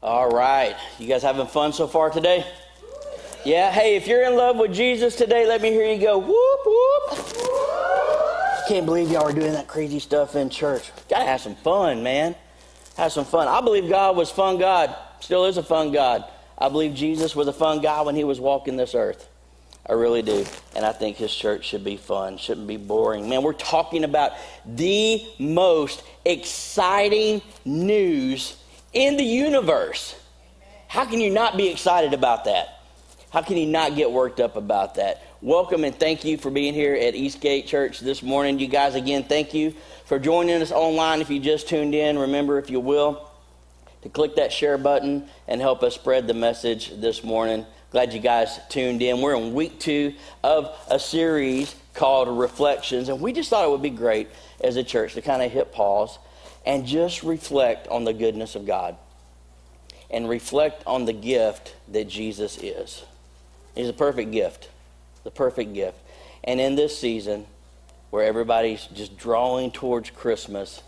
All right. You guys having fun so far today? Yeah. Hey, if you're in love with Jesus today, let me hear you go whoop whoop. I can't believe y'all are doing that crazy stuff in church. Gotta have some fun, man. Have some fun. I believe God was fun God. Still is a fun God. I believe Jesus was a fun guy when he was walking this earth. I really do. And I think his church should be fun, shouldn't be boring. Man, we're talking about the most exciting news in the universe. How can you not be excited about that? How can you not get worked up about that? Welcome and thank you for being here at Eastgate Church this morning. You guys, again, thank you for joining us online. If you just tuned in, remember, if you will, to click that share button and help us spread the message this morning. Glad you guys tuned in. We're in week two of a series called Reflections, and we just thought it would be great as a church to kind of hit pause and just reflect on the goodness of God and reflect on the gift that Jesus is. He's a perfect gift, the perfect gift. And in this season, where everybody's just drawing towards Christmas,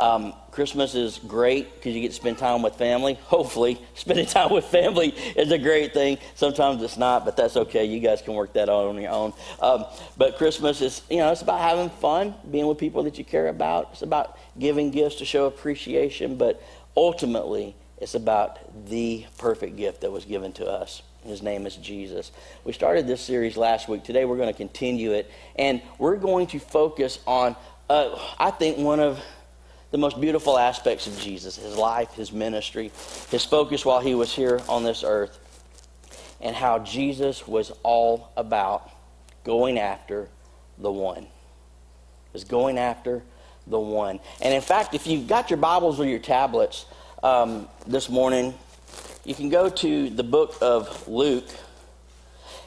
um, Christmas is great because you get to spend time with family. Hopefully, spending time with family is a great thing. Sometimes it's not, but that's okay. You guys can work that out on your own. Um, but Christmas is, you know, it's about having fun, being with people that you care about. It's about giving gifts to show appreciation, but ultimately, it's about the perfect gift that was given to us. His name is Jesus. We started this series last week. Today, we're going to continue it, and we're going to focus on, uh, I think, one of the most beautiful aspects of Jesus his life, his ministry, his focus while he was here on this earth, and how Jesus was all about going after the one. Was going after the one. And in fact, if you've got your Bibles or your tablets um, this morning, you can go to the book of Luke,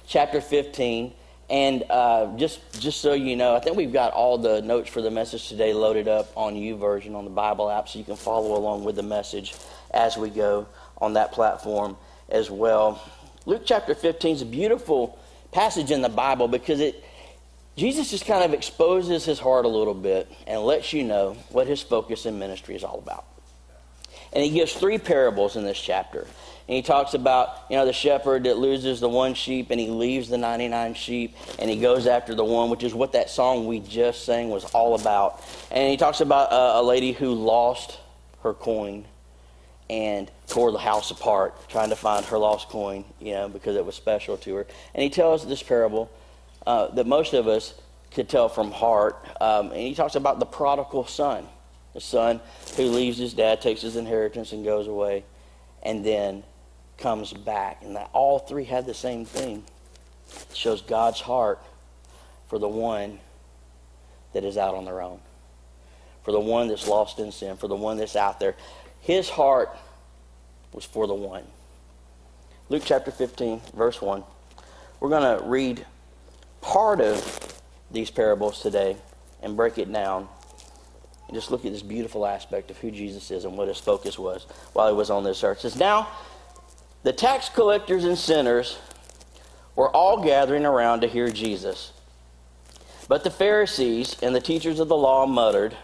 chapter 15. And uh, just just so you know, I think we've got all the notes for the message today loaded up on YouVersion on the Bible app, so you can follow along with the message as we go on that platform as well. Luke chapter 15 is a beautiful passage in the Bible because it Jesus just kind of exposes his heart a little bit and lets you know what his focus in ministry is all about. And he gives three parables in this chapter. And he talks about, you know, the shepherd that loses the one sheep and he leaves the 99 sheep and he goes after the one, which is what that song we just sang was all about. And he talks about a, a lady who lost her coin and tore the house apart trying to find her lost coin, you know, because it was special to her. And he tells this parable uh, that most of us could tell from heart. Um, and he talks about the prodigal son, the son who leaves his dad, takes his inheritance, and goes away. And then comes back. And that all three had the same thing. It shows God's heart for the one that is out on their own, for the one that's lost in sin, for the one that's out there. His heart was for the one. Luke chapter 15, verse 1. We're going to read part of these parables today and break it down and just look at this beautiful aspect of who Jesus is and what his focus was while he was on this earth. It says, Now the tax collectors and sinners were all gathering around to hear Jesus. But the Pharisees and the teachers of the law muttered,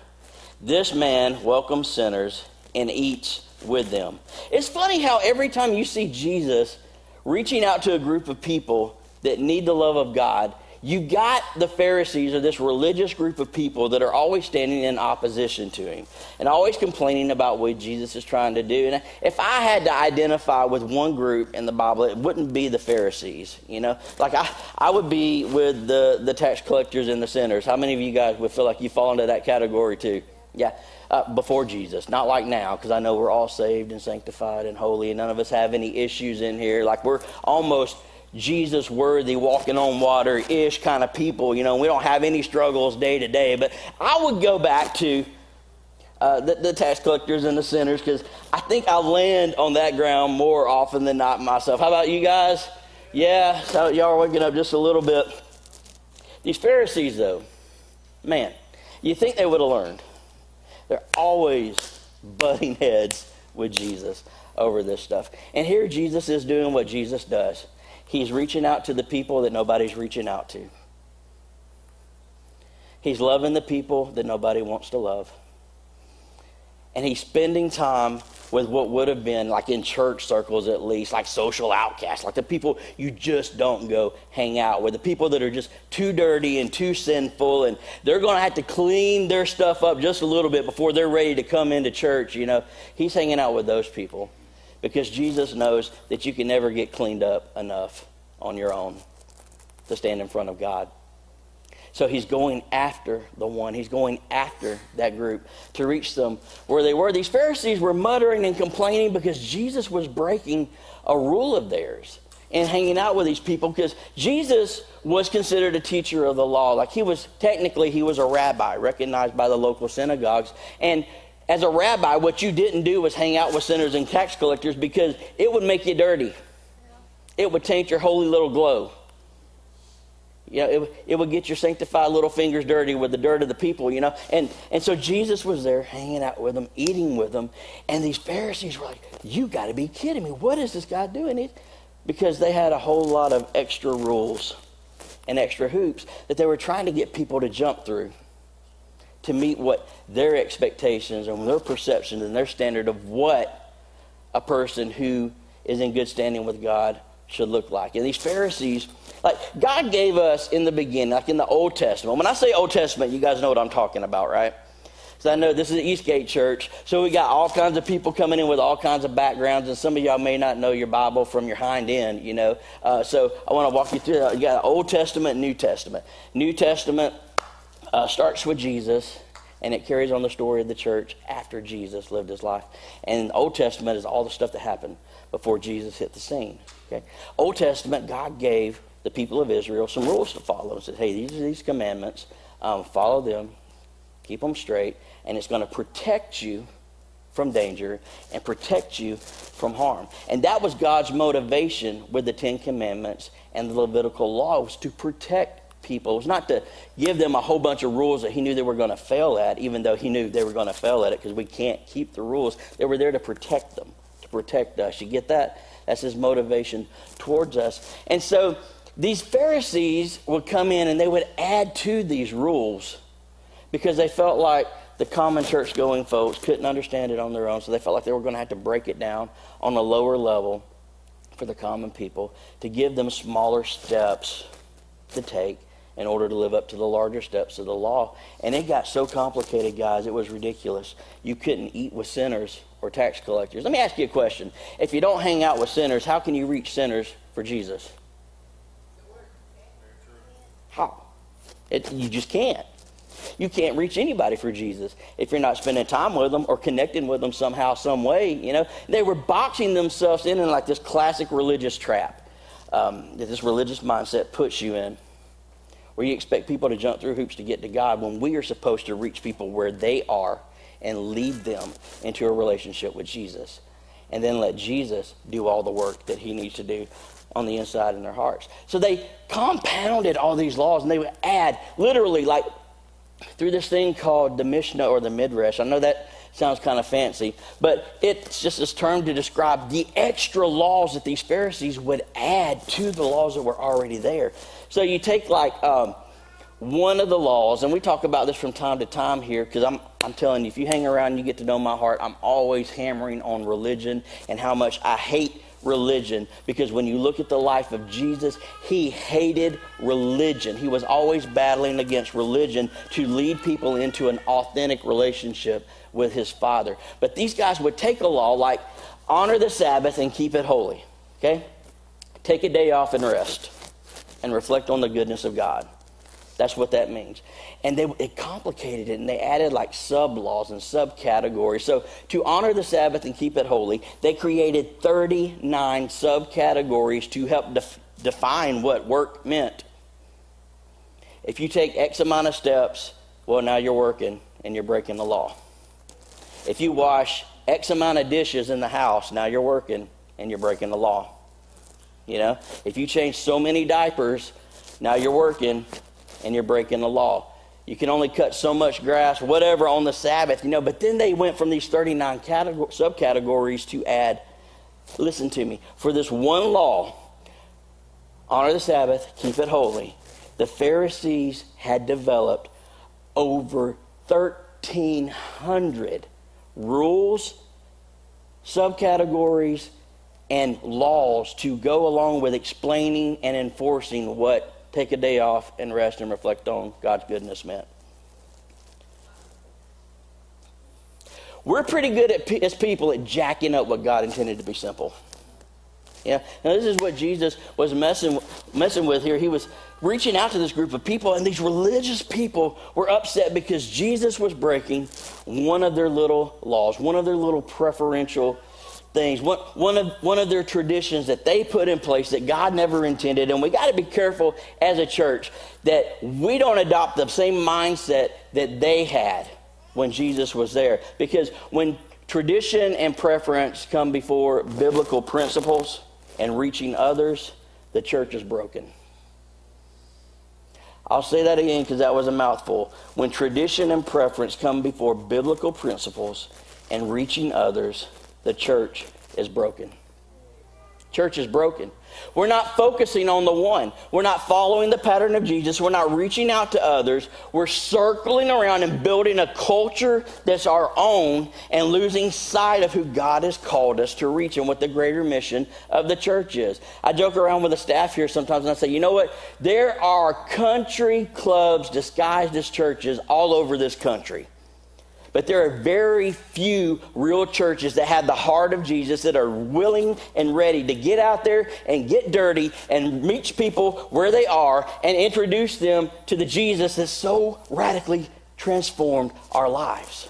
This man welcomes sinners and eats with them. It's funny how every time you see Jesus reaching out to a group of people that need the love of God, you got the Pharisees or this religious group of people that are always standing in opposition to him and always complaining about what Jesus is trying to do. And if I had to identify with one group in the Bible, it wouldn't be the Pharisees. You know, like I, I would be with the, the tax collectors and the sinners. How many of you guys would feel like you fall into that category too? Yeah. Uh, before Jesus, not like now, because I know we're all saved and sanctified and holy, and none of us have any issues in here. Like we're almost Jesus worthy, walking on water ish kind of people. You know, we don't have any struggles day to day. But I would go back to uh, the, the, tax collectors and the sinners because I think I land on that ground more often than not myself. How about you guys? Yeah, so y'all are waking up just a little bit. These Pharisees, though, man, you think they would have learned. They're always butting heads with Jesus over this stuff. And here Jesus is doing what Jesus does. He's reaching out to the people that nobody's reaching out to. He's loving the people that nobody wants to love. and he's spending time with what would have been like in church circles at least like social outcasts like the people you just don't go hang out with the people that are just too dirty and too sinful and they're going to have to clean their stuff up just a little bit before they're ready to come into church you know he's hanging out with those people because jesus knows that you can never get cleaned up enough on your own to stand in front of god so he's going after the one. He's going after that group to reach them where they were. These Pharisees were muttering and complaining because Jesus was breaking a rule of theirs and hanging out with these people because Jesus was considered a teacher of the law. Like he was, technically, he was a rabbi recognized by the local synagogues. And as a rabbi, what you didn't do was hang out with sinners and tax collectors because it would make you dirty. It would taint your holy little glow. You know, it, it would get your sanctified little fingers dirty with the dirt of the people, you know. And, and so Jesus was there hanging out with them, eating with them. And these Pharisees were like, You got to be kidding me. What is this guy doing? because they had a whole lot of extra rules and extra hoops that they were trying to get people to jump through to meet what their expectations and their perceptions and their standard of what a person who is in good standing with God should look like. And these Pharisees, like God gave us in the beginning, like in the Old Testament. When I say Old Testament, you guys know what I'm talking about, right? So I know this is Eastgate Church, so we got all kinds of people coming in with all kinds of backgrounds, and some of y'all may not know your Bible from your hind end, you know. Uh, so I want to walk you through that. You got Old Testament, New Testament. New Testament uh, starts with Jesus, and it carries on the story of the church after Jesus lived his life. And Old Testament is all the stuff that happened before Jesus hit the scene. Okay? Old Testament, God gave the people of Israel some rules to follow and said, hey, these are these commandments. Um, follow them, keep them straight, and it's going to protect you from danger and protect you from harm. And that was God's motivation with the Ten Commandments and the Levitical law was to protect people. It was not to give them a whole bunch of rules that he knew they were going to fail at, even though he knew they were going to fail at it because we can't keep the rules. They were there to protect them, to protect us. You get that? That's his motivation towards us. And so these Pharisees would come in and they would add to these rules because they felt like the common church going folks couldn't understand it on their own. So they felt like they were going to have to break it down on a lower level for the common people to give them smaller steps to take in order to live up to the larger steps of the law. And it got so complicated, guys, it was ridiculous. You couldn't eat with sinners or tax collectors. Let me ask you a question. If you don't hang out with sinners, how can you reach sinners for Jesus? How? It, you just can't. You can't reach anybody for Jesus if you're not spending time with them or connecting with them somehow, some way. You know, they were boxing themselves in in like this classic religious trap um, that this religious mindset puts you in, where you expect people to jump through hoops to get to God when we are supposed to reach people where they are and lead them into a relationship with Jesus. And then let Jesus do all the work that he needs to do on the inside in their hearts. So they compounded all these laws and they would add, literally, like through this thing called the Mishnah or the Midrash. I know that sounds kind of fancy, but it's just this term to describe the extra laws that these Pharisees would add to the laws that were already there. So you take like um, one of the laws, and we talk about this from time to time here because I'm, I'm telling you, if you hang around and you get to know my heart, I'm always hammering on religion and how much I hate religion because when you look at the life of Jesus, he hated religion. He was always battling against religion to lead people into an authentic relationship with his Father. But these guys would take a law like honor the Sabbath and keep it holy. Okay? Take a day off and rest and reflect on the goodness of God. That's what that means. And they it complicated it, and they added like sub laws and subcategories. So to honor the Sabbath and keep it holy, they created 39 subcategories to help def- define what work meant. If you take X amount of steps, well, now you're working and you're breaking the law. If you wash X amount of dishes in the house, now you're working and you're breaking the law. You know, if you change so many diapers, now you're working and you're breaking the law. You can only cut so much grass, whatever, on the Sabbath, you know. But then they went from these 39 categor- subcategories to add, listen to me, for this one law, honor the Sabbath, keep it holy, the Pharisees had developed over 1,300 rules, subcategories, and laws to go along with explaining and enforcing what take a day off and rest and reflect on God's goodness meant. We're pretty good at, as people at jacking up what God intended to be simple. Yeah. Now this is what Jesus was messing messing with here. He was reaching out to this group of people, and these religious people were upset because Jesus was breaking one of their little laws, one of their little preferential things, one, one, of, one of their traditions that they put in place that God never intended. And we got to be careful as a church that we don't adopt the same mindset that they had when Jesus was there. Because when tradition and preference come before biblical principles and reaching others, the church is broken. I'll say that again because that was a mouthful. When tradition and preference come before biblical principles and reaching others, the church is broken. Church is broken. We're not focusing on the one. We're not following the pattern of Jesus. We're not reaching out to others. We're circling around and building a culture that's our own and losing sight of who God has called us to reach and what the greater mission of the church is. I joke around with the staff here sometimes and I say, you know what? There are country clubs disguised as churches all over this country. But there are very few real churches that have the heart of Jesus that are willing and ready to get out there and get dirty and reach people where they are and introduce them to the Jesus that so radically transformed our lives.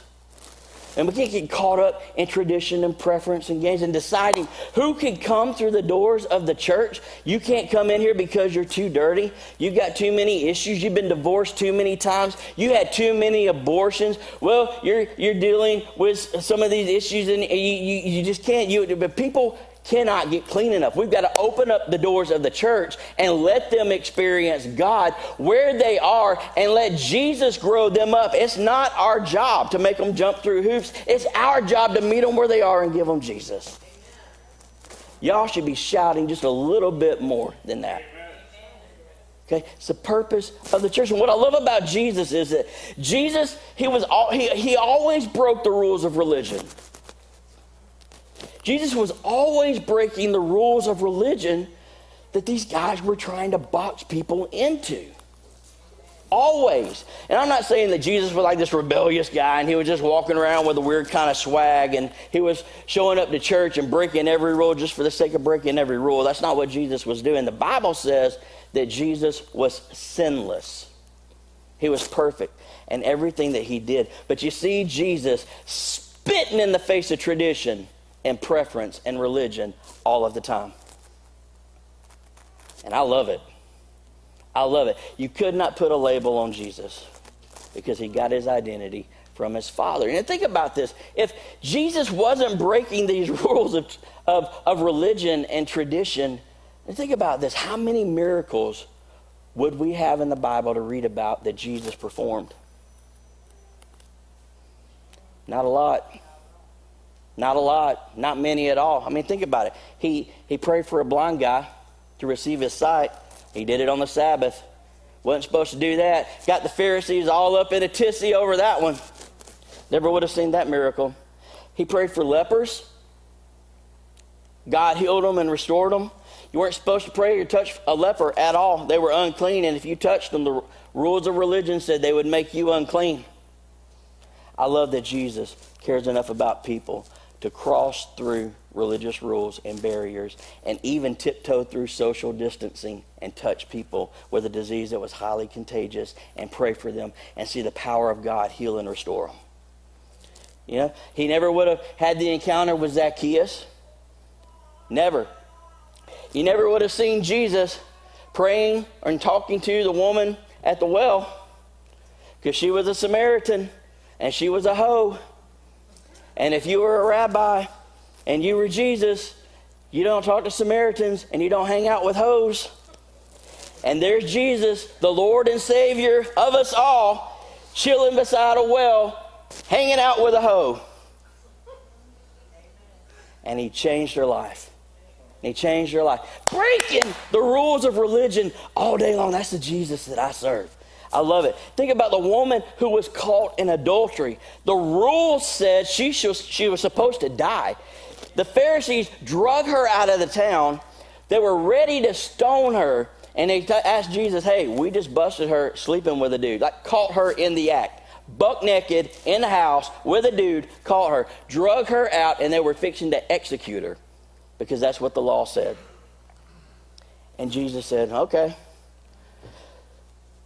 And we can't get caught up in tradition and preference and games and deciding who can come through the doors of the church. You can't come in here because you're too dirty. You've got too many issues. You've been divorced too many times. You had too many abortions. Well, you're, you're dealing with some of these issues and you, you, you just can't. You, but people cannot get clean enough. We've got to open up the doors of the church and let them experience God where they are and let Jesus grow them up. It's not our job to make them jump through hoops, it's our job to meet them where they are and give them Jesus. Y'all should be shouting just a little bit more than that. Okay, it's the purpose of the church. And what I love about Jesus is that Jesus, he was all, he, he always broke the rules of religion. Jesus was always breaking the rules of religion that these guys were trying to box people into. Always. And I'm not saying that Jesus was like this rebellious guy and he was just walking around with a weird kind of swag and he was showing up to church and breaking every rule just for the sake of breaking every rule. That's not what Jesus was doing. The Bible says that Jesus was sinless, he was perfect in everything that he did. But you see Jesus spitting in the face of tradition and preference and religion all of the time. And I love it. I love it. You could not put a label on Jesus because he got his identity from his father. And think about this if Jesus wasn't breaking these rules of, of, of religion and tradition, and think about this how many miracles would we have in the Bible to read about that Jesus performed? Not a lot. Not a lot, not many at all. I mean, think about it. He, he prayed for a blind guy to receive his sight. He did it on the Sabbath. Wasn't supposed to do that. Got the Pharisees all up in a tizzy over that one. Never would have seen that miracle. He prayed for lepers. God healed them and restored them. You weren't supposed to pray or touch a leper at all. They were unclean, and if you touched them, the rules of religion said they would make you unclean. I love that Jesus cares enough about people to cross through religious rules and barriers and even tiptoe through social distancing and touch people with a disease that was highly contagious and pray for them and see the power of God heal and restore them. You know, he never would have had the encounter with Zacchaeus. Never. He never would have seen Jesus praying and talking to the woman at the well because she was a Samaritan and she was a hoe and if you were a rabbi and you were Jesus, you don't talk to Samaritans and you don't hang out with hoes. And there's Jesus, the Lord and Savior of us all, chilling beside a well, hanging out with a hoe. And he changed her life. He changed her life. Breaking the rules of religion all day long. That's the Jesus that I serve. I love it. Think about the woman who was caught in adultery. The rule said she, she was supposed to die. The Pharisees drug her out of the town. They were ready to stone her. And they t- asked Jesus, hey, we just busted her sleeping with a dude. Like, caught her in the act. Buck naked in the house with a dude, caught her, drug her out, and they were fixing to execute her because that's what the law said. And Jesus said, okay,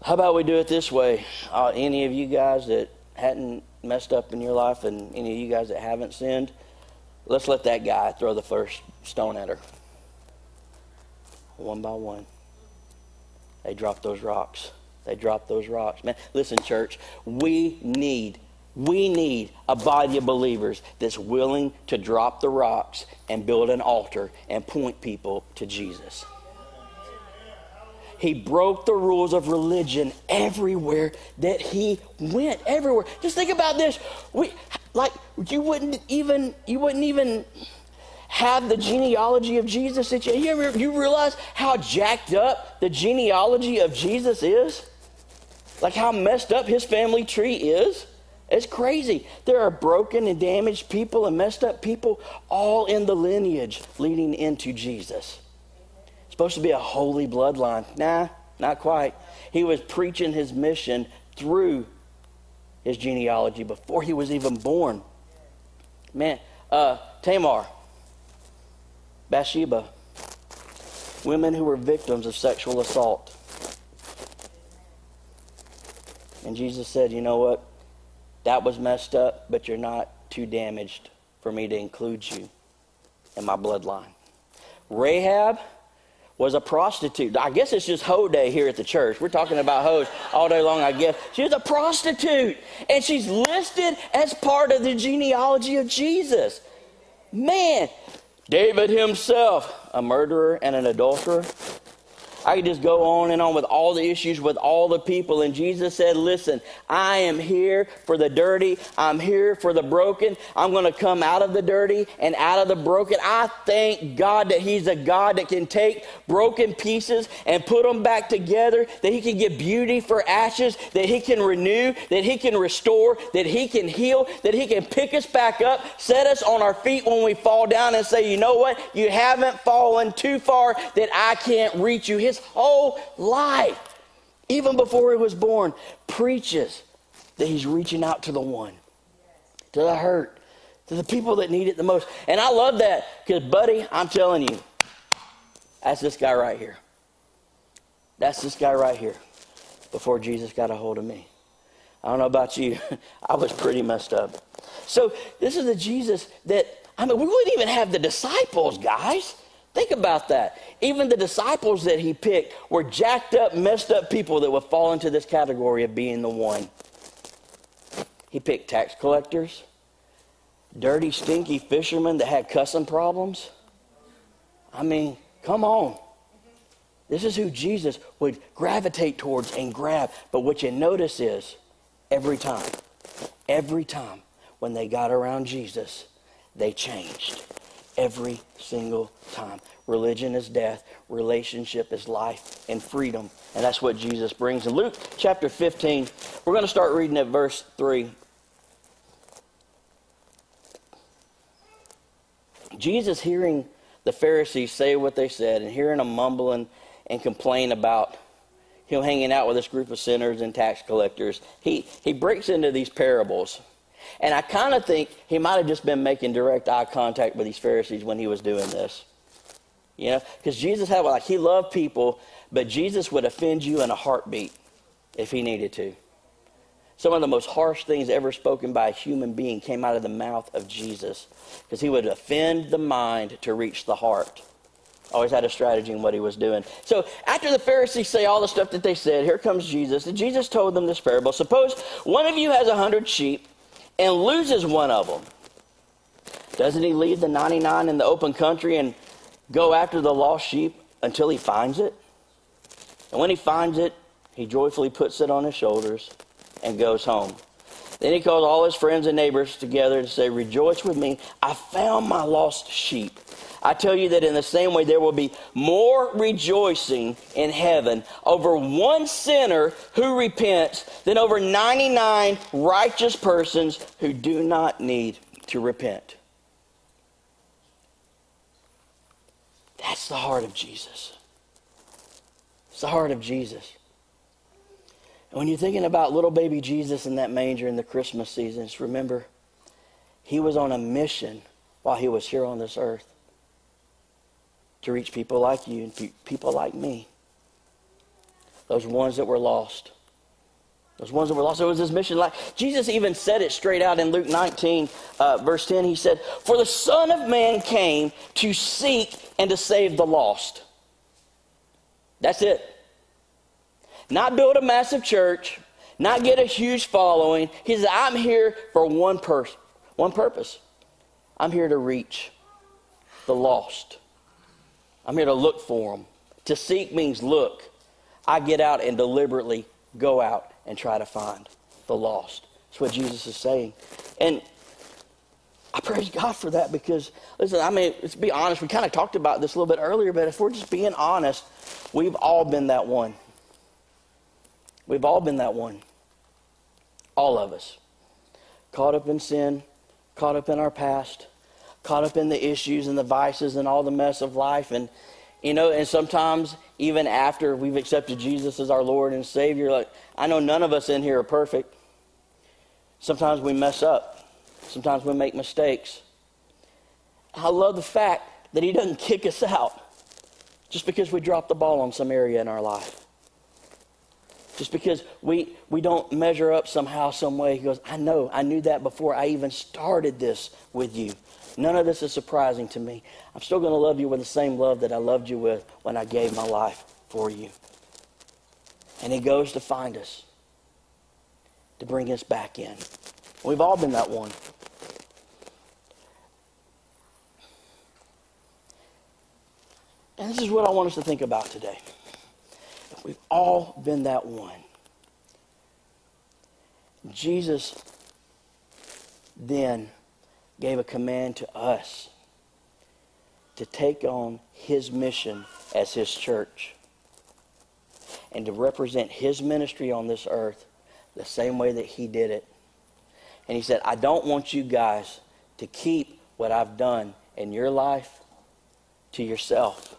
how about we do it this way? Uh, any of you guys that hadn't messed up in your life and any of you guys that haven't sinned, let's let that guy throw the first stone at her. One by one. They dropped those rocks. They dropped those rocks. Man, listen, church, we need, we need a body of believers that's willing to drop the rocks and build an altar and point people to Jesus. He broke the rules of religion everywhere that he went. Everywhere. Just think about this. We like you wouldn't even you wouldn't even have the genealogy of Jesus that you, you, ever, you realize how jacked up the genealogy of Jesus is? Like how messed up his family tree is? It's crazy. There are broken and damaged people and messed up people all in the lineage leading into Jesus supposed to be a holy bloodline. Nah, not quite. He was preaching his mission through his genealogy before he was even born. Man, uh, Tamar, Bathsheba, women who were victims of sexual assault. And Jesus said, You know what? That was messed up, but you're not too damaged for me to include you in my bloodline. Rahab, was a prostitute. I guess it's just hoe day here at the church. We're talking about hoes all day long, I guess. She was a prostitute, and she's listed as part of the genealogy of Jesus. Man, David himself, a murderer and an adulterer, I could just go on and on with all the issues with all the people. And Jesus said, Listen, I am here for the dirty. I'm here for the broken. I'm going to come out of the dirty and out of the broken. I thank God that He's a God that can take broken pieces and put them back together, that He can give beauty for ashes, that He can renew, that He can restore, that He can heal, that He can pick us back up, set us on our feet when we fall down, and say, You know what? You haven't fallen too far that I can't reach you. His his whole life, even before he was born, preaches that he's reaching out to the one, to the hurt, to the people that need it the most. And I love that because, buddy, I'm telling you, that's this guy right here. That's this guy right here before Jesus got a hold of me. I don't know about you. I was pretty messed up. So, this is the Jesus that, I mean, we wouldn't even have the disciples, guys. Think about that. Even the disciples that he picked were jacked up, messed up people that would fall into this category of being the one. He picked tax collectors, dirty, stinky fishermen that had cussing problems. I mean, come on. This is who Jesus would gravitate towards and grab. But what you notice is every time, every time when they got around Jesus, they changed every single time. Religion is death, relationship is life and freedom. And that's what Jesus brings. In Luke chapter 15, we're going to start reading at verse 3. Jesus, hearing the Pharisees say what they said and hearing them mumbling and complain about him hanging out with this group of sinners and tax collectors, he, he breaks into these parables. And I kind of think he might have just been making direct eye contact with these Pharisees when he was doing this. You know, because Jesus had, like, he loved people, but Jesus would offend you in a heartbeat if he needed to. Some of the most harsh things ever spoken by a human being came out of the mouth of Jesus because he would offend the mind to reach the heart. Always had a strategy in what he was doing. So after the Pharisees say all the stuff that they said, here comes Jesus. And Jesus told them this parable. Suppose one of you has a hundred sheep and loses one of them, doesn't he leave the 99 in the open country and go after the lost sheep until he finds it? And when he finds it, he joyfully puts it on his shoulders and goes home. Then he calls all his friends and neighbors together to say, Rejoice with me, I found my lost sheep. I tell you that in the same way, there will be more rejoicing in heaven over one sinner who repents than over 99 righteous persons who do not need to repent. That's the heart of Jesus. It's the heart of Jesus. And when you're thinking about little baby Jesus in that manger in the Christmas seasons, remember, he was on a mission while he was here on this earth to reach people like you and people like me. Those ones that were lost. Those ones that were lost. It was his mission. Like Jesus even said it straight out in Luke 19, uh, verse 10. He said, For the Son of Man came to seek and to save the lost. That's it. Not build a massive church, not get a huge following. He said, I'm here for one person, one purpose. I'm here to reach the lost. I'm here to look for them. To seek means look. I get out and deliberately go out and try to find the lost. That's what Jesus is saying. And I praise God for that because, listen, I mean, let's be honest. We kind of talked about this a little bit earlier, but if we're just being honest, we've all been that one. We've all been that one. All of us. Caught up in sin, caught up in our past, caught up in the issues and the vices and all the mess of life. And, you know, and sometimes even after we've accepted Jesus as our Lord and Savior, like, I know none of us in here are perfect. Sometimes we mess up, sometimes we make mistakes. I love the fact that He doesn't kick us out just because we dropped the ball on some area in our life. Just because we, we don't measure up somehow, some way. He goes, I know, I knew that before I even started this with you. None of this is surprising to me. I'm still going to love you with the same love that I loved you with when I gave my life for you. And He goes to find us, to bring us back in. We've all been that one. And this is what I want us to think about today. We've all been that one. Jesus then gave a command to us to take on his mission as his church and to represent his ministry on this earth the same way that he did it. And he said, I don't want you guys to keep what I've done in your life to yourself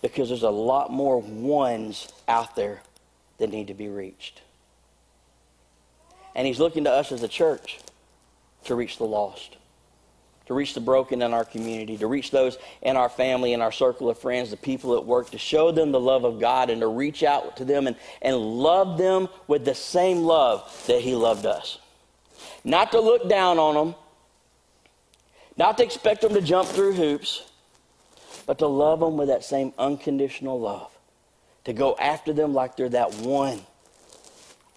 because there's a lot more ones out there that need to be reached. And he's looking to us as a church to reach the lost, to reach the broken in our community, to reach those in our family, in our circle of friends, the people at work, to show them the love of God and to reach out to them and, and love them with the same love that he loved us. Not to look down on them, not to expect them to jump through hoops, but to love them with that same unconditional love. To go after them like they're that one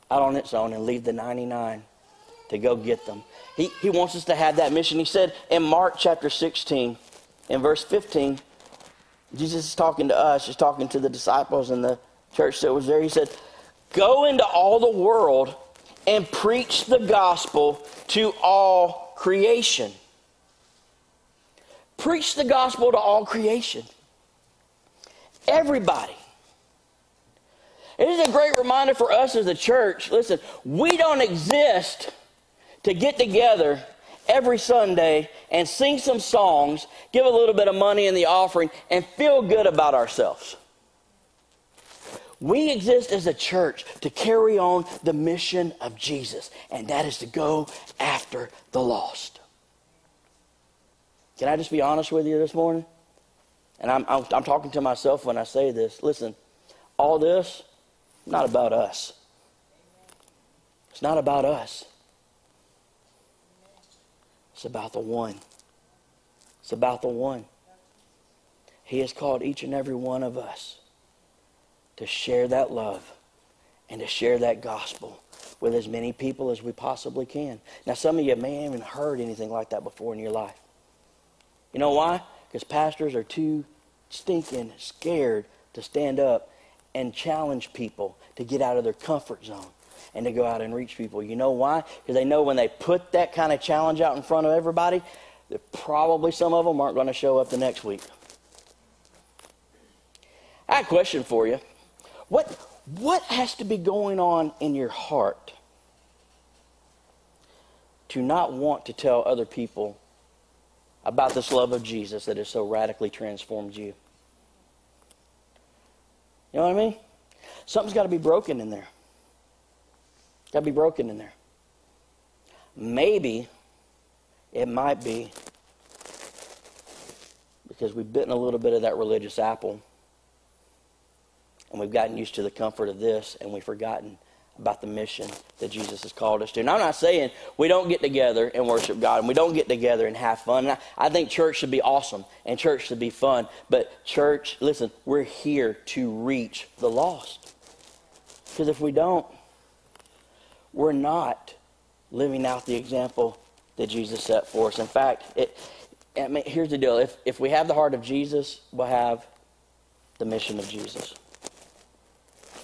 out on its own and leave the 99 to go get them. He, he wants us to have that mission. He said in Mark chapter 16, in verse 15, Jesus is talking to us, he's talking to the disciples and the church that was there. He said, Go into all the world and preach the gospel to all creation. Preach the gospel to all creation. Everybody. It is a great reminder for us as a church. Listen, we don't exist to get together every Sunday and sing some songs, give a little bit of money in the offering, and feel good about ourselves. We exist as a church to carry on the mission of Jesus, and that is to go after the lost. Can I just be honest with you this morning? And I'm, I'm, I'm talking to myself when I say this. Listen, all this, not about us. It's not about us. It's about the one. It's about the one. He has called each and every one of us to share that love and to share that gospel with as many people as we possibly can. Now, some of you may have even heard anything like that before in your life. You know why? Because pastors are too stinking scared to stand up and challenge people to get out of their comfort zone and to go out and reach people. You know why? Because they know when they put that kind of challenge out in front of everybody, that probably some of them aren't going to show up the next week. I have a question for you. What, what has to be going on in your heart to not want to tell other people about this love of Jesus that has so radically transformed you? You know what I mean? Something's got to be broken in there. Got to be broken in there. Maybe it might be because we've bitten a little bit of that religious apple and we've gotten used to the comfort of this and we've forgotten about the mission that Jesus has called us to. And I'm not saying we don't get together and worship God and we don't get together and have fun. And I, I think church should be awesome and church should be fun. But church, listen, we're here to reach the lost. Because if we don't, we're not living out the example that Jesus set for us. In fact, it, I mean, here's the deal. If, if we have the heart of Jesus, we'll have the mission of Jesus.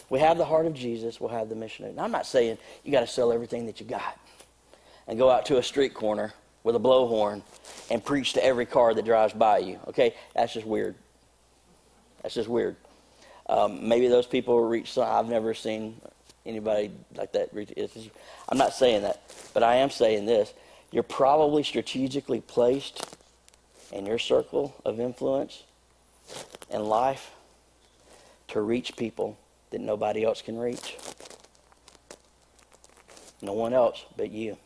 We have the heart of Jesus, we'll have the mission. Of, I'm not saying you got to sell everything that you got and go out to a street corner with a blowhorn and preach to every car that drives by you. Okay, that's just weird. That's just weird. Um, maybe those people reach. I've never seen anybody like that. I'm not saying that, but I am saying this. You're probably strategically placed in your circle of influence in life to reach people that nobody else can reach. No one else but you.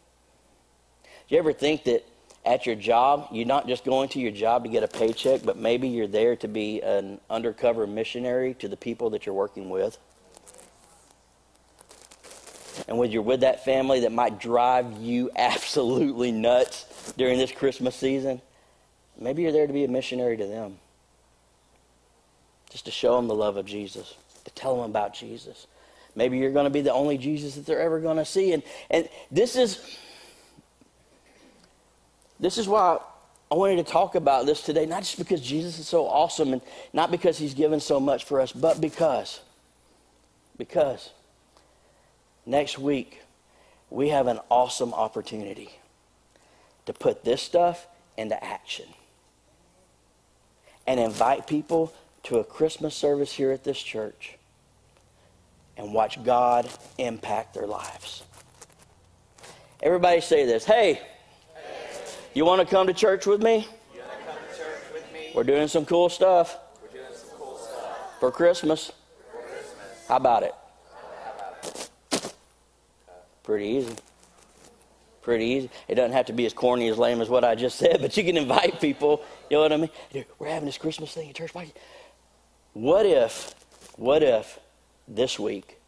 Do you ever think that at your job, you're not just going to your job to get a paycheck, but maybe you're there to be an undercover missionary to the people that you're working with? And when you're with that family that might drive you absolutely nuts during this Christmas season, maybe you're there to be a missionary to them. Just to show them the love of Jesus to tell them about Jesus. Maybe you're going to be the only Jesus that they're ever going to see. And, and this is this is why I wanted to talk about this today, not just because Jesus is so awesome and not because he's given so much for us, but because because next week we have an awesome opportunity to put this stuff into action and invite people to a Christmas service here at this church and watch God impact their lives. Everybody say this. Hey, you want to come to church with me? We're doing some cool stuff. For Christmas. How about it? Pretty easy. Pretty easy. It doesn't have to be as corny as lame as what I just said, but you can invite people. You know what I mean? We're having this Christmas thing at church. What if, what if this week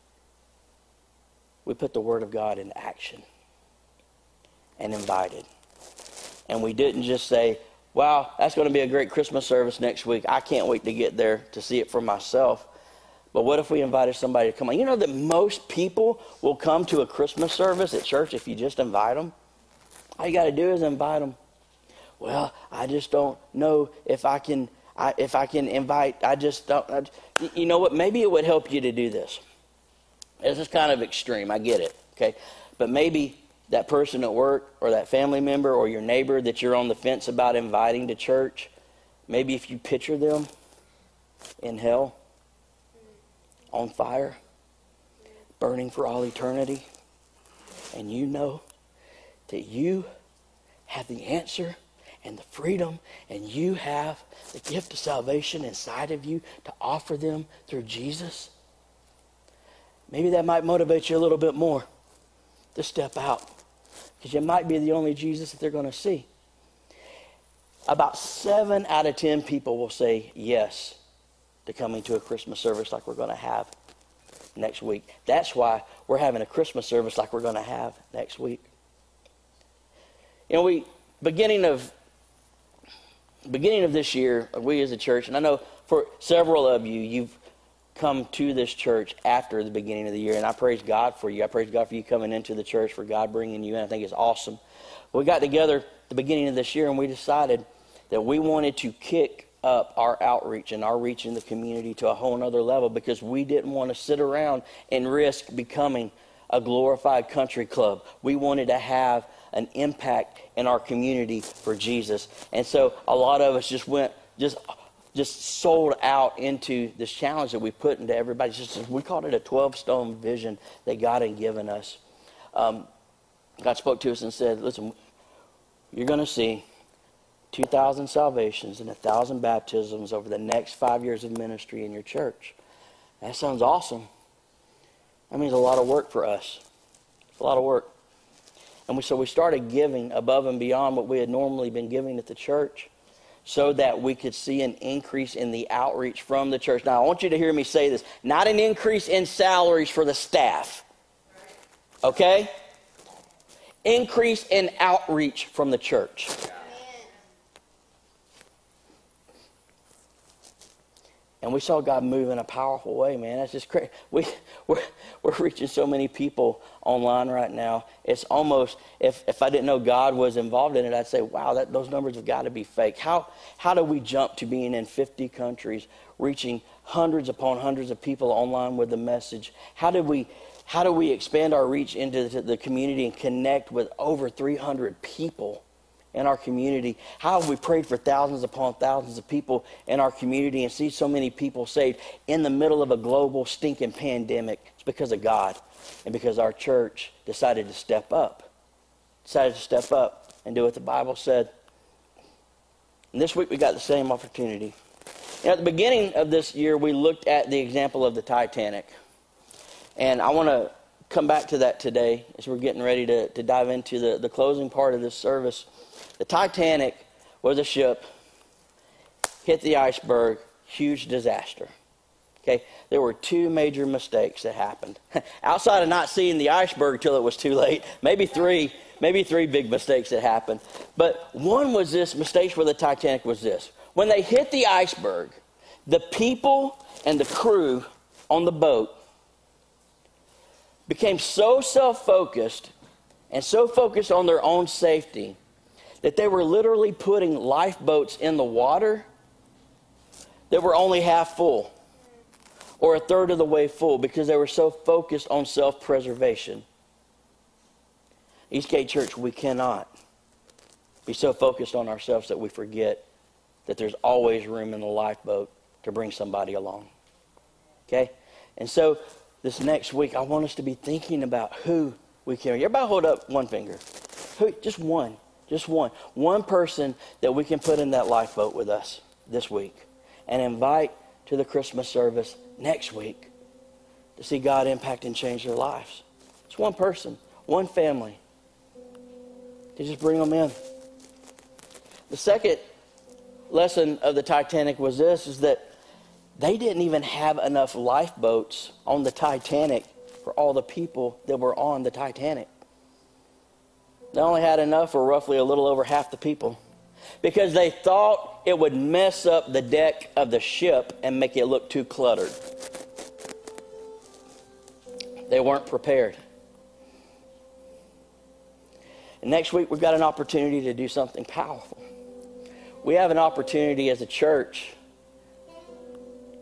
we put the Word of God into action and invited? And we didn't just say, wow, that's going to be a great Christmas service next week. I can't wait to get there to see it for myself. But what if we invited somebody to come on? You know that most people will come to a Christmas service at church if you just invite them? All you got to do is invite them. Well, I just don't know if I can I, if I can invite, I just don't. I, you know what? Maybe it would help you to do this. This is kind of extreme. I get it. Okay, but maybe that person at work or that family member or your neighbor that you're on the fence about inviting to church, maybe if you picture them in hell, on fire, burning for all eternity, and you know that you have the answer and the freedom, and you have the gift of salvation inside of you to offer them through Jesus, maybe that might motivate you a little bit more to step out because you might be the only Jesus that they're going to see. About seven out of ten people will say yes to coming to a Christmas service like we're going to have next week. That's why we're having a Christmas service like we're going to have next week. You know, we beginning of beginning of this year, we as a church, and I know for several of you, you've come to this church after the beginning of the year, and I praise God for you. I praise God for you coming into the church, for God bringing you in. I think it's awesome. We got together the beginning of this year, and we decided that we wanted to kick up our outreach and our reach in the community to a whole nother level because we didn't want to sit around and risk becoming a glorified country club. We wanted to have an impact in our community for Jesus. And so a lot of us just went, just just sold out into this challenge that we put into everybody. Just we called it a 12 stone vision that God had given us. Um, God spoke to us and said, "Listen, you're going to see 2,000 salvations and 1,000 baptisms over the next five years of ministry in your church." That sounds awesome. That means a lot of work for us. It's a lot of work. And we, so we started giving above and beyond what we had normally been giving at the church so that we could see an increase in the outreach from the church. Now, I want you to hear me say this not an increase in salaries for the staff, okay? Increase in outreach from the church. And we saw God move in a powerful way, man. That's just crazy. We, we're, we're reaching so many people online right now. It's almost, if, if I didn't know God was involved in it, I'd say, wow, that, those numbers have got to be fake. How, how do we jump to being in 50 countries, reaching hundreds upon hundreds of people online with the message? How did we, how do we expand our reach into the community and connect with over 300 people? In our community? How have we prayed for thousands upon thousands of people in our community and see so many people saved in the middle of a global stinking pandemic? It's because of God and because our church decided to step up. Decided to step up and do what the Bible said. And this week we got the same opportunity. Know, at the beginning of this year, we looked at the example of the Titanic. And I want to come back to that today as we're getting ready to, to dive into the, the closing part of this service. The Titanic was a ship, hit the iceberg, huge disaster. Okay, there were two major mistakes that happened. Outside of not seeing the iceberg till it was too late, maybe three, maybe three big mistakes that happened. But one was this mistake where the Titanic was this. When they hit the iceberg, the people and the crew on the boat became so self focused and so focused on their own safety that they were literally putting lifeboats in the water that were only half full or a third of the way full because they were so focused on self preservation. Eastgate Church, we cannot be so focused on ourselves that we forget that there's always room in the lifeboat to bring somebody along. Okay? And so this next week, I want us to be thinking about who we can. Everybody hold up one finger. Who, just one. Just one. One person that we can put in that lifeboat with us this week and invite to the Christmas service next week to see God impact and change their lives. It's one person, one family. To just bring them in. The second lesson of the Titanic was this is that they didn't even have enough lifeboats on the Titanic for all the people that were on the Titanic. They only had enough for roughly a little over half the people because they thought it would mess up the deck of the ship and make it look too cluttered. They weren't prepared. And next week, we've got an opportunity to do something powerful. We have an opportunity as a church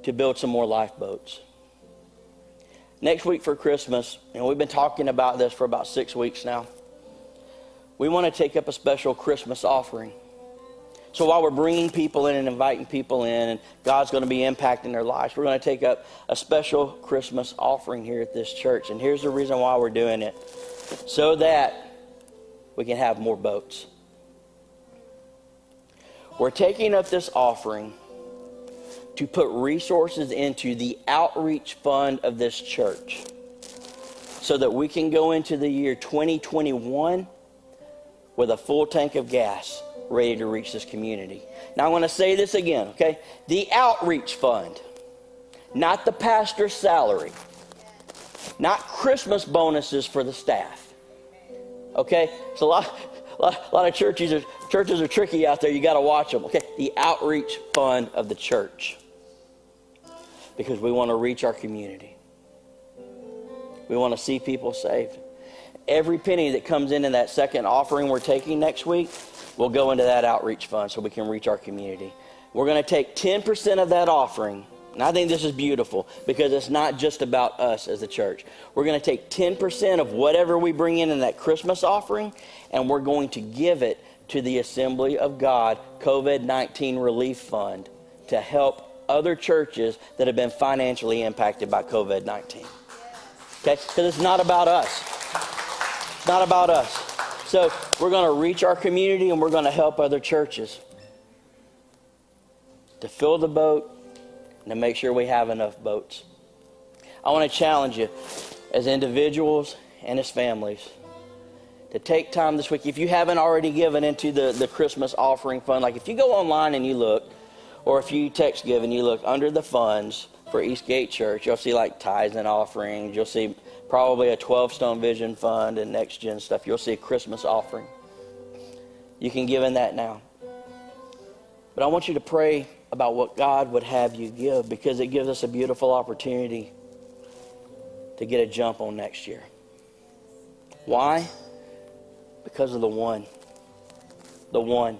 to build some more lifeboats. Next week for Christmas, and we've been talking about this for about six weeks now we want to take up a special Christmas offering. So while we're bringing people in and inviting people in, and God's going to be impacting their lives, we're going to take up a special Christmas offering here at this church. And here's the reason why we're doing it so that we can have more boats. We're taking up this offering to put resources into the outreach fund of this church so that we can go into the year 2021 with a full tank of gas ready to reach this community. Now, I want to say this again, okay? The outreach fund, not the pastor's salary, not Christmas bonuses for the staff. Okay? So, a lot, a lot, a lot of churches are, churches are tricky out there. You got to watch them. Okay? The outreach fund of the church. Because we want to reach our community. We want to see people saved every penny that comes in in that second offering we're taking next week will go into that outreach fund so we can reach our community. We're going to take 10% of that offering. And I think this is beautiful because it's not just about us as a church. We're going to take 10% of whatever we bring in in that Christmas offering and we're going to give it to the Assembly of God COVID 19 Relief Fund to help other churches that have been financially impacted by COVID 19. Okay? Because it's not about us. Not about us. So we're going to reach our community and we're going to help other churches to fill the boat and to make sure we have enough boats. I want to challenge you as individuals and as families to take time this week. If you haven't already given into the, the Christmas offering fund, like if you go online and you look, or if you text give and you look under the funds for Eastgate Church, you'll see like tithes and offerings. You'll see probably a 12 Stone Vision Fund and next gen stuff. You'll see a Christmas offering. You can give in that now. But I want you to pray about what God would have you give because it gives us a beautiful opportunity to get a jump on next year. Why? Because of the one. The one.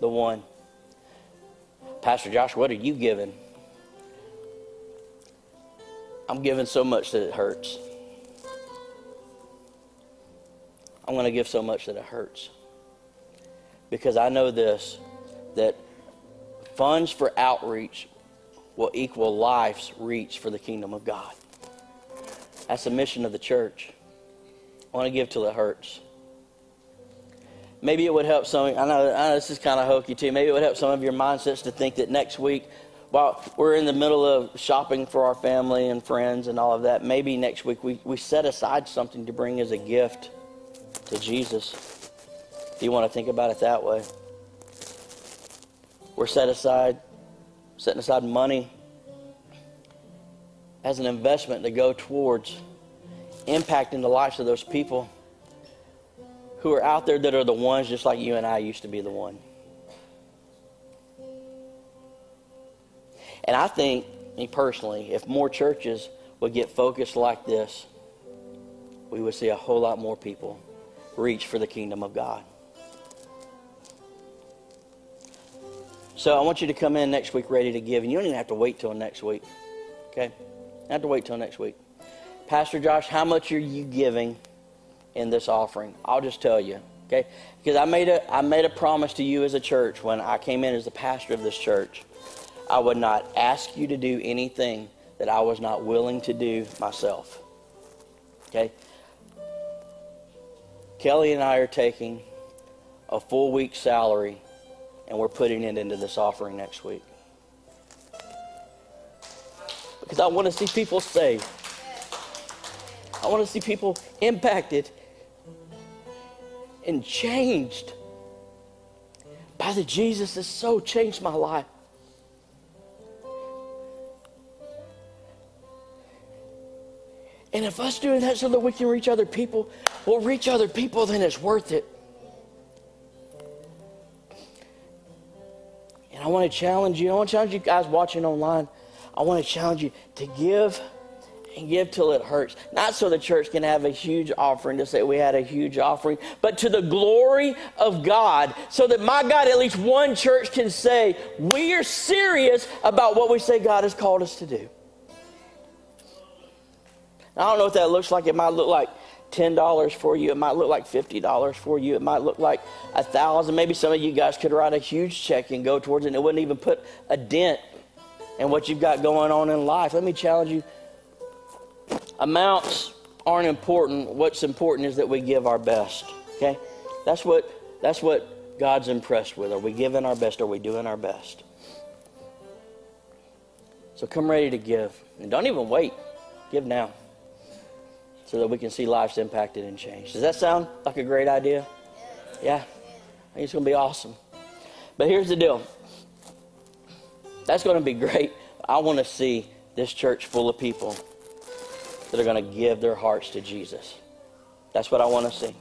The one. Pastor Josh, what are you giving? I'm giving so much that it hurts. I'm going to give so much that it hurts. Because I know this that funds for outreach will equal life's reach for the kingdom of God. That's the mission of the church. I want to give till it hurts. Maybe it would help some. I know, I know this is kind of hokey too. Maybe it would help some of your mindsets to think that next week, while we're in the middle of shopping for our family and friends and all of that, maybe next week we, we set aside something to bring as a gift to Jesus. Do you want to think about it that way? We're set aside, setting aside money as an investment to go towards impacting the lives of those people who are out there that are the ones just like you and I used to be the one. And I think, me personally, if more churches would get focused like this, we would see a whole lot more people reach for the kingdom of God. So I want you to come in next week ready to give, and you don't even have to wait till next week. Okay? You have to wait till next week. Pastor Josh, how much are you giving in this offering? I'll just tell you. Okay? Because I made a I made a promise to you as a church when I came in as the pastor of this church. I would not ask you to do anything that I was not willing to do myself. Okay? Kelly and I are taking a full week's salary and we're putting it into this offering next week. Because I want to see people saved. I want to see people impacted and changed by the Jesus that so changed my life. And if us doing that so that we can reach other people, we'll reach other people, then it's worth it. And I want to challenge you. I want to challenge you guys watching online. I want to challenge you to give and give till it hurts. Not so the church can have a huge offering to say we had a huge offering, but to the glory of God, so that my God, at least one church can say, we are serious about what we say God has called us to do. I don't know what that looks like. It might look like $10 for you. It might look like $50 for you. It might look like a thousand. Maybe some of you guys could write a huge check and go towards it and it wouldn't even put a dent in what you've got going on in life. Let me challenge you. Amounts aren't important. What's important is that we give our best. Okay? That's what that's what God's impressed with. Are we giving our best? Are we doing our best? So come ready to give. And don't even wait. Give now so that we can see lives impacted and changed. Does that sound like a great idea? Yeah? I think it's going to be awesome. But here's the deal that's going to be great. I want to see this church full of people that are going to give their hearts to Jesus. That's what I want to see.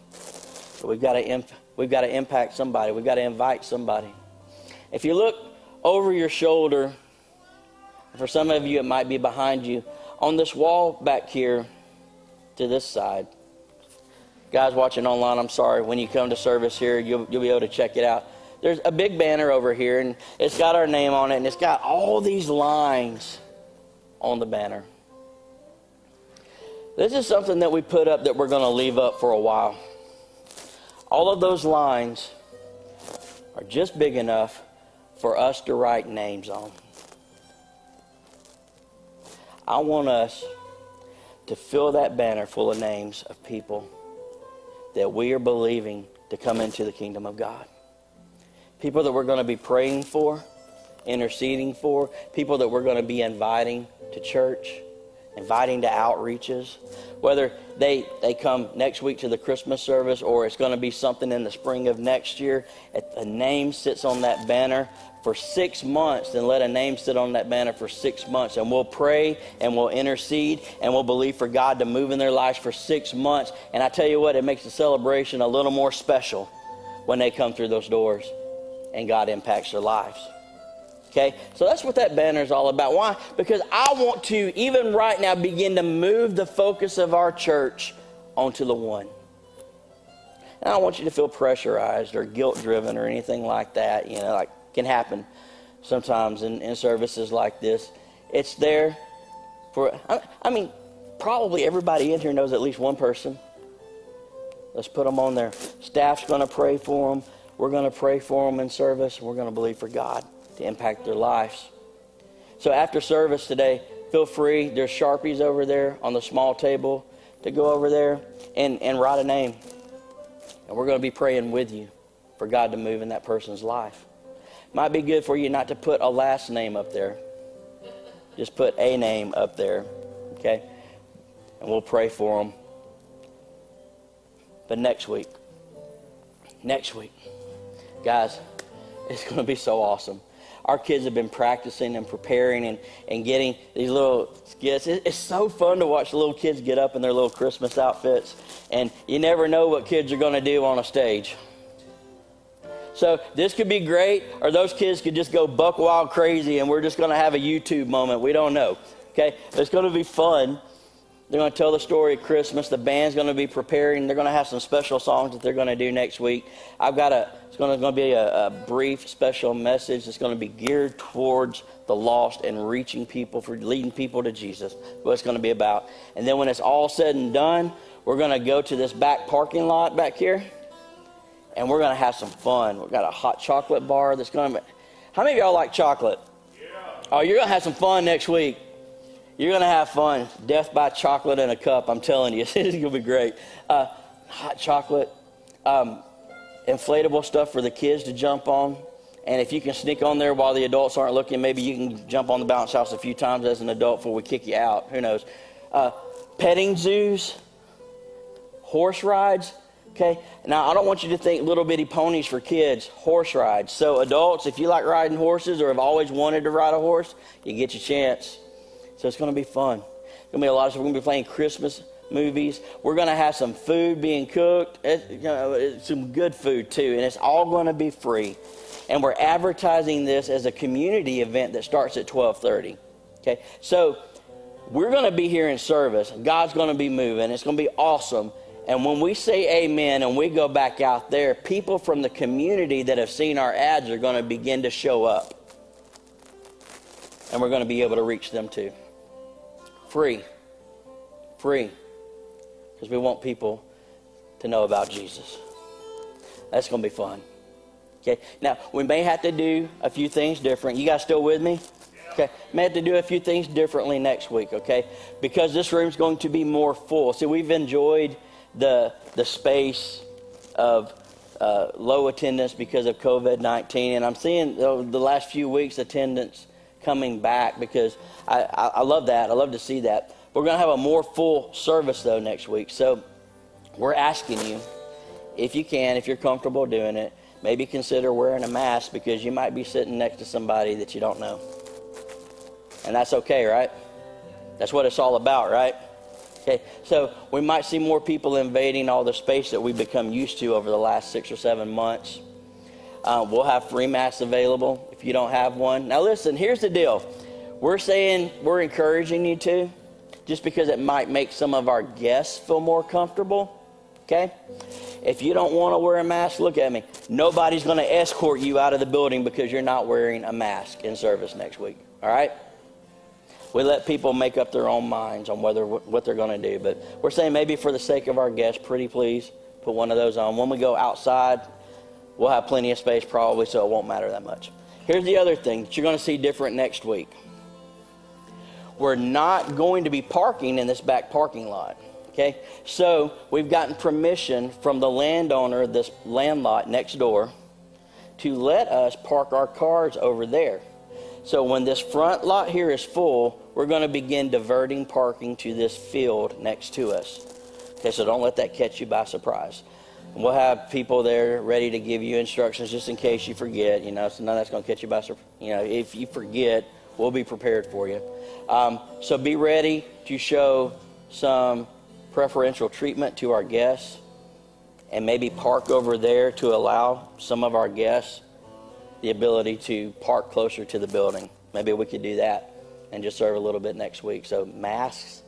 But we've got to imp- we've got to impact somebody. We've got to invite somebody. If you look over your shoulder, for some of you it might be behind you, on this wall back here, to this side. Guys watching online, I'm sorry. When you come to service here, you'll, you'll be able to check it out. there's a big banner over here, and it's got our name on it, and it's got all these lines on the banner. This is something that we put up that we're going to leave up for a while. All of those lines are just big enough for us to write names on. I want us to fill that banner full of names of people that we are believing to come into the kingdom of God. People that we're going to be praying for, interceding for, people that we're going to be inviting to church, inviting to outreaches, whether they, they come next week to the Christmas service or it's going to be something in the spring of next year. A name sits on that banner for six months, then let a name sit on that banner for six months. And we'll pray and we'll intercede and we'll believe for God to move in their lives for six months. And I tell you what, it makes the celebration a little more special when they come through those doors and God impacts their lives. Okay? So that's what that banner is all about. Why? Because I want to, even right now, begin to move the focus of our church onto the one. And I don't want you to feel pressurized or guilt driven or anything like that. You know, like can happen sometimes in, in services like this. It's there for, I, I mean, probably everybody in here knows at least one person. Let's put them on there. Staff's going to pray for them. We're going to pray for them in service. We're going to believe for God to impact their lives. So after service today, feel free. There's Sharpies over there on the small table to go over there and, and write a name. And we're going to be praying with you for God to move in that person's life. Might be good for you not to put a last name up there. Just put a name up there, okay? And we'll pray for them. But next week, next week, guys, it's going to be so awesome. Our kids have been practicing and preparing and, and getting these little skits. it's so fun to watch little kids get up in their little Christmas outfits. And you never know what kids are going to do on a stage. So this could be great, or those kids could just go buck wild crazy, and we're just going to have a YouTube moment. We don't know. Okay, it's going to be fun. They're going to tell the story of Christmas. The band's going to be preparing. They're going to have some special songs that they're going to do next week. I've got a. It's going to, going to be a, a brief special message. that's going to be geared towards the lost and reaching people for leading people to Jesus. What it's going to be about. And then when it's all said and done, we're going to go to this back parking lot back here and we're going to have some fun. We've got a hot chocolate bar that's going to. How many of y'all like chocolate? Yeah. Oh, you're going to have some fun next week. You're going to have fun. Death by chocolate in a cup, I'm telling you. it's going to be great. Uh, hot chocolate, um, inflatable stuff for the kids to jump on. And if you can sneak on there while the adults aren't looking, maybe you can jump on the bounce house a few times as an adult before we kick you out. Who knows? Uh, petting zoos, horse rides. Okay? Now, I don't want you to think little bitty ponies for kids, horse rides. So, adults, if you like riding horses or have always wanted to ride a horse, you get your chance. So, it's going to be fun. It's going to be a lot of stuff. We're going to be playing Christmas movies. We're going to have some food being cooked, it, you know, some good food too, and it's all going to be free. And we're advertising this as a community event that starts at 12:30. Okay? So, we're going to be here in service. God's going to be moving. It's going to be awesome. And when we say amen and we go back out there, people from the community that have seen our ads are going to begin to show up. And we're going to be able to reach them too. Free. Free. Because we want people to know about Jesus. That's going to be fun. Okay. Now, we may have to do a few things different. You guys still with me? Okay. May have to do a few things differently next week, okay? Because this room's going to be more full. See, we've enjoyed the, the space of uh, low attendance because of COVID 19. And I'm seeing the last few weeks attendance coming back because I, I, I love that. I love to see that. We're going to have a more full service though next week. So we're asking you, if you can, if you're comfortable doing it, maybe consider wearing a mask because you might be sitting next to somebody that you don't know. And that's okay, right? That's what it's all about, right? Okay, so we might see more people invading all the space that we've become used to over the last six or seven months. Uh, we'll have free masks available if you don't have one. Now, listen, here's the deal. We're saying we're encouraging you to, just because it might make some of our guests feel more comfortable. Okay? If you don't want to wear a mask, look at me. Nobody's going to escort you out of the building because you're not wearing a mask in service next week. All right? We let people make up their own minds on whether what they're going to do, but we're saying maybe for the sake of our guests, pretty please put one of those on. When we go outside, we'll have plenty of space probably, so it won't matter that much. Here's the other thing that you're going to see different next week. We're not going to be parking in this back parking lot. Okay? So we've gotten permission from the landowner of this land lot next door to let us park our cars over there. So when this front lot here is full, we're going to begin diverting parking to this field next to us. Okay, so don't let that catch you by surprise. We'll have people there ready to give you instructions just in case you forget. You know, so none of that's going to catch you by surprise. You know, if you forget, we'll be prepared for you. Um, so be ready to show some preferential treatment to our guests and maybe park over there to allow some of our guests the ability to park closer to the building. Maybe we could do that and just serve a little bit next week. So, masks,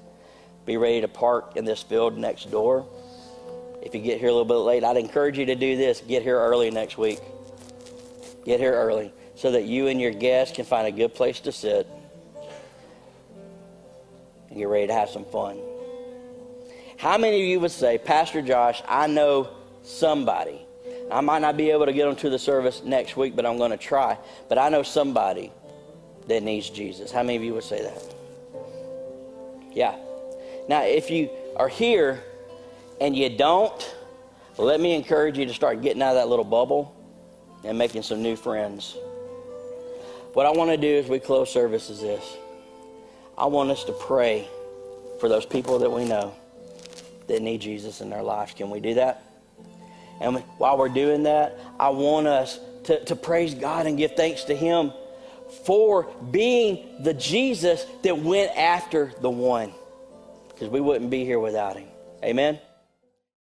be ready to park in this field next door. If you get here a little bit late, I'd encourage you to do this. Get here early next week. Get here early so that you and your guests can find a good place to sit and get ready to have some fun. How many of you would say, Pastor Josh, I know somebody? I might not be able to get them to the service next week, but I'm going to try. But I know somebody that needs Jesus. How many of you would say that? Yeah. Now, if you are here and you don't, let me encourage you to start getting out of that little bubble and making some new friends. What I want to do as we close service is this I want us to pray for those people that we know that need Jesus in their lives. Can we do that? And while we're doing that, I want us to, to praise God and give thanks to Him for being the Jesus that went after the one. Because we wouldn't be here without Him. Amen?